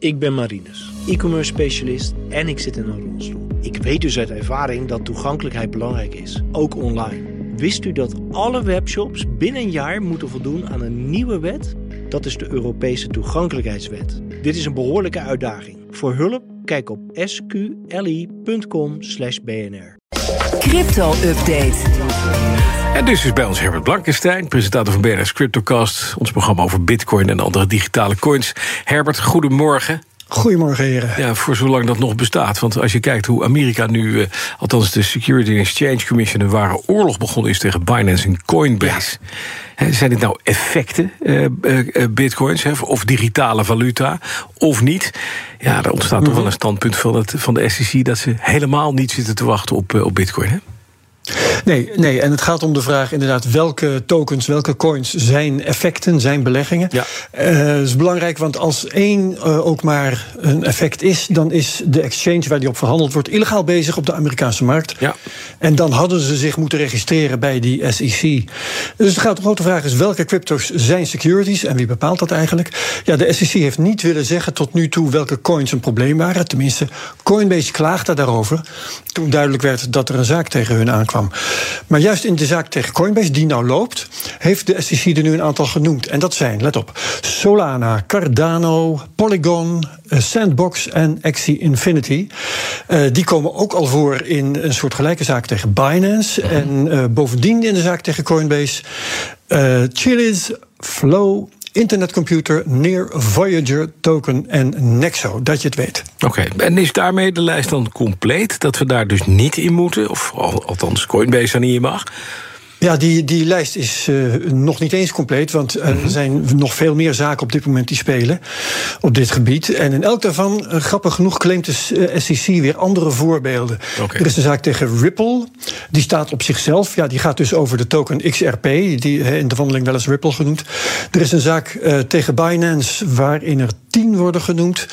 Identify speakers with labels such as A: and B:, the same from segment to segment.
A: Ik ben Marinus, e-commerce specialist en ik zit in een rolstoel. Ik weet dus uit ervaring dat toegankelijkheid belangrijk is, ook online. Wist u dat alle webshops binnen een jaar moeten voldoen aan een nieuwe wet? Dat is de Europese toegankelijkheidswet. Dit is een behoorlijke uitdaging. Voor hulp kijk op sqli.com/bnr.
B: Crypto-update.
C: En dus is bij ons Herbert Blankenstein, presentator van BNR's Cryptocast. Ons programma over bitcoin en andere digitale coins. Herbert, goedemorgen.
D: Goedemorgen, heren.
C: Ja, voor zolang dat nog bestaat. Want als je kijkt hoe Amerika nu, eh, althans de Security and Exchange Commission... een ware oorlog begonnen is tegen Binance en Coinbase. Zijn dit nou effecten, eh, eh, bitcoins, hè, of digitale valuta, of niet? Ja, er ontstaat toch wel een standpunt van, het, van de SEC... dat ze helemaal niet zitten te wachten op, op bitcoin, hè?
D: Nee, nee, en het gaat om de vraag inderdaad welke tokens, welke coins zijn effecten, zijn beleggingen.
C: Ja.
D: Eh, is belangrijk, want als één eh, ook maar een effect is, dan is de exchange waar die op verhandeld wordt illegaal bezig op de Amerikaanse markt.
C: Ja.
D: En dan hadden ze zich moeten registreren bij die SEC. Dus de grote- grote vraag is welke crypto's zijn securities en wie bepaalt dat eigenlijk? Ja, de SEC heeft niet willen zeggen tot nu toe welke coins een probleem waren. Tenminste, Coinbase klaagde daarover toen duidelijk werd dat er een zaak tegen hun aankwam. Maar juist in de zaak tegen Coinbase, die nou loopt, heeft de SEC er nu een aantal genoemd. En dat zijn, let op, Solana, Cardano, Polygon, eh, Sandbox en Axie Infinity. Eh, die komen ook al voor in een soort gelijke zaak tegen Binance. En eh, bovendien in de zaak tegen Coinbase. eh Chiliz, Flow, Internetcomputer, Near, Voyager, Token en Nexo. Dat je het weet.
C: Oké, en is daarmee de lijst dan compleet? Dat we daar dus niet in moeten? Of al- althans, Coinbase er niet in mag?
D: Ja, die, die lijst is eh, nog niet eens compleet. Want er zijn nog veel meer zaken op dit moment die spelen op dit gebied. En in elk daarvan, eh, grappig genoeg, claimt de SEC weer andere voorbeelden. Er is een zaak tegen Ripple. Die staat op zichzelf. Ja, die gaat dus over de token XRP. Die in de wandeling wel eens Ripple genoemd. Er is een zaak eh, tegen Binance waarin er tien worden genoemd.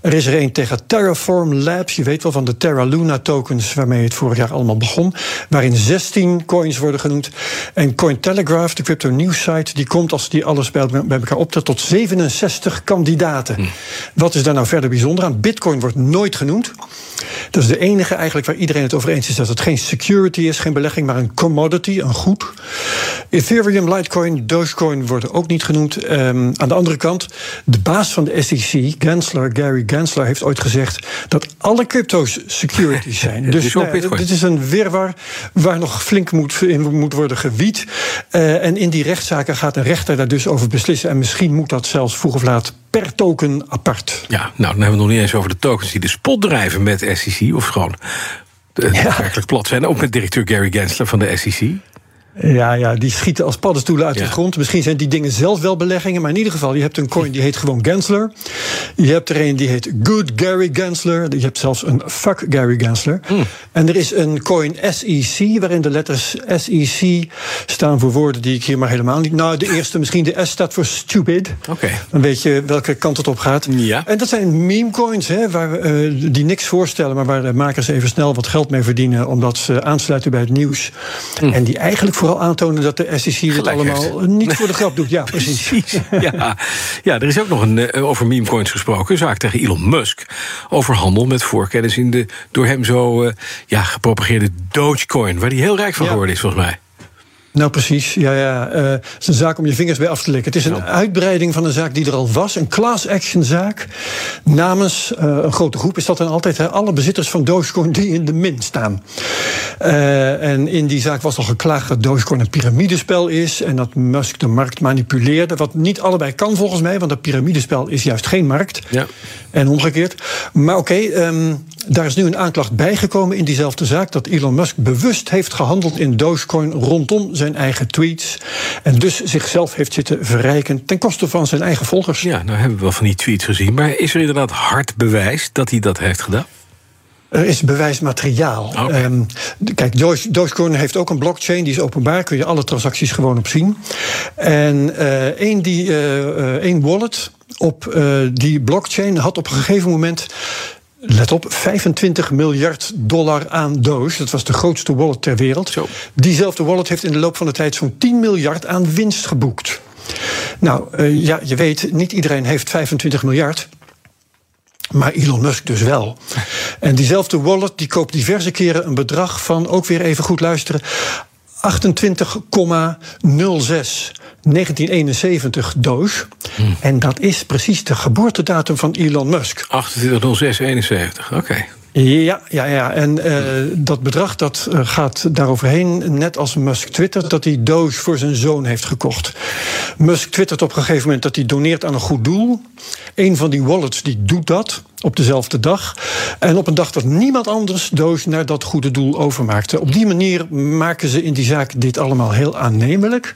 D: Er is er een tegen Terraform Labs. Je weet wel van de Terra Luna tokens waarmee het vorig jaar allemaal begon. Waarin 16 coins worden genoemd. En Cointelegraph, de crypto news site, die komt als die alles bij, elkaar optelt tot 67 kandidaten. Wat is daar nou verder bijzonder aan? Bitcoin wordt nooit genoemd. Dat is de enige eigenlijk waar iedereen het over eens is dat het geen security is, geen belegging, maar een commodity, een goed. Ethereum, Litecoin, Dogecoin worden ook niet genoemd. Ehm, aan de andere kant, de baas van de SEC, Gensler, Gary Gensler, heeft ooit gezegd dat alle crypto's securities zijn.
C: Dus
D: nou dit is een wirwar waar nog flink moet, in moet worden gewied. Eh, en in die rechtszaken gaat een rechter daar dus over beslissen. En misschien moet dat zelfs vroeg of laat per token apart.
C: Ja, nou, dan hebben we het nog niet eens over de tokens die de spot drijven met SEC. Of gewoon eh, werkelijk plat zijn. Ook met directeur Gary Gensler van de SEC.
D: Ja, ja, die schieten als paddenstoelen uit
C: Ja.
D: de grond. Misschien zijn die dingen zelf wel beleggingen, maar in ieder geval, je hebt een coin die heet gewoon Gensler. Je hebt er een die heet Good Gary Gensler. Je hebt zelfs een Fuck Gary Gensler.
C: Hmm.
D: En er is een coin SEC, waarin de letters SEC staan voor woorden die ik hier maar helemaal niet. Nou, de eerste, misschien de S staat voor stupid.
C: Oké.
D: Dan weet je welke kant het op gaat.
C: Ja.
D: En dat zijn meme coins, hè, waar, eh, die niks voorstellen, maar waar de makers even snel wat geld mee verdienen, omdat ze aansluiten bij het nieuws. En die eigenlijk vooral aantonen dat de SEC het.
C: Gelijk
D: allemaal niet voor de grap doet. Ja, precies.
C: Precies. Ja. ja, er is ook nog een, eh, over meme coins gesproken. Een zaak tegen Elon Musk. Over handel met voorkennis in de door hem zo eh, ja, gepropageerde Dogecoin. Waar hij heel rijk van
D: Ja.
C: geworden is, volgens mij.
D: Nou, precies. Ja, ja. eh, het is een zaak om je vingers bij af te likken. Het is een uitbreiding van een zaak die er al was. Een class action zaak. Namens eh, een grote groep is dat dan altijd hè, alle bezitters van Dogecoin die in de min staan. Eh, en in die zaak was al geklaagd dat Dogecoin een piramidespel is. En dat Musk de markt manipuleerde. Wat niet allebei kan volgens mij, want een piramidespel is juist geen markt.
C: Ja.
D: En omgekeerd. Maar oké, ehm, daar is nu een aanklacht bijgekomen in diezelfde zaak. dat Elon Musk bewust heeft gehandeld in Dogecoin rondom zijn eigen tweets. En dus zichzelf heeft zitten verrijken ten koste van zijn eigen volgers.
C: Ja, nou hebben we wel van die tweets gezien. Maar is er inderdaad hard bewijs dat hij dat heeft gedaan?
D: Er is bewijsmateriaal. Ehm, kijk, Doge- Dogecoin heeft ook een blockchain, die is openbaar, kun je alle transacties gewoon op zien. En eh, één, die, eh, één wallet op die blockchain had op een gegeven moment. Let op, 25 miljard dollar aan Doge. Dat was de grootste wallet ter wereld.
C: Zo.
D: Diezelfde wallet heeft in de loop van de tijd zo'n 10 miljard aan winst geboekt. Nou, eh, ja, je weet, niet iedereen heeft 25 miljard. Maar Elon Musk dus wel. En diezelfde wallet die koopt diverse keren een bedrag van, ook weer even goed luisteren, 28,06. 1971 doos. Hmm. En dat is precies de geboortedatum van Elon Musk.
C: 28.06.71, oké.
D: Ja, ja, ja. en uh, dat bedrag dat uh, gaat daaroverheen, net als Musk twittert, dat hij Doge voor zijn zoon heeft gekocht. Musk twittert op een gegeven moment dat hij doneert aan een goed doel. Een van die wallets die doet dat op dezelfde dag. En op een dag dat niemand anders Doge naar dat goede doel overmaakte. Op die manier maken ze in die zaak dit allemaal heel aannemelijk.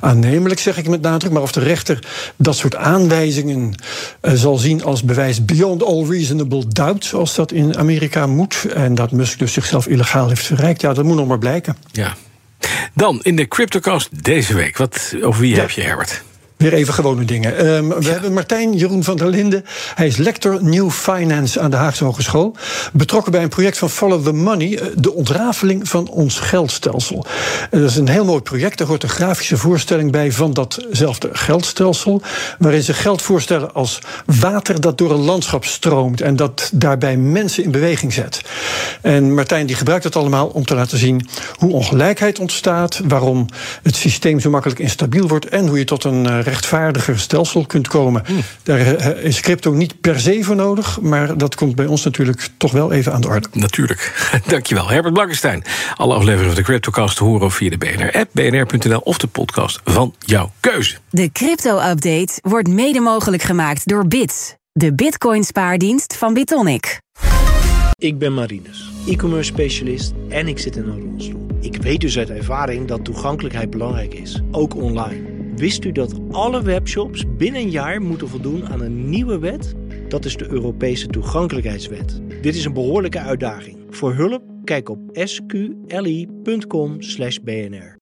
D: Aannemelijk zeg ik met nadruk, maar of de rechter dat soort aanwijzingen uh, zal zien als bewijs beyond all reasonable doubt, zoals dat in Amerika moet. En dat Musk dus zichzelf illegaal heeft verrijkt, ja, dat moet nog maar blijken.
C: Ja. Dan in de CryptoCast deze week. Wat, over wie ja. heb je, Herbert?
D: Weer even gewone dingen. Um, we ja. hebben Martijn Jeroen van der Linden. Hij is lector New Finance aan de Haagse Hogeschool. Betrokken bij een project van Follow the Money. De ontrafeling van ons geldstelsel. Dat is een heel mooi project. Er hoort een grafische voorstelling bij van datzelfde geldstelsel. Waarin ze geld voorstellen als water dat door een landschap stroomt. En dat daarbij mensen in beweging zet. En Martijn die gebruikt het allemaal om te laten zien hoe ongelijkheid ontstaat. Waarom het systeem zo makkelijk instabiel wordt. En hoe je tot een rechtvaardiger stelsel kunt komen. Mm. Daar is crypto niet per se voor nodig, maar dat komt bij ons natuurlijk toch wel even aan de orde.
C: Natuurlijk. Dankjewel. Herbert Blankenstein. Alle afleveringen van de CryptoCast te horen via de BNR-app, bnr.nl of de podcast van jouw keuze.
B: De crypto-update wordt mede mogelijk gemaakt door Bits, de bitcoin-spaardienst van Bitonic.
A: Ik ben Marinus, e-commerce specialist en ik zit in een rolstoel. Ik weet dus uit ervaring dat toegankelijkheid belangrijk is, ook online. Wist u dat alle webshops binnen een jaar moeten voldoen aan een nieuwe wet? Dat is de Europese toegankelijkheidswet. Dit is een behoorlijke uitdaging. Voor hulp kijk op sqli.com/bnr.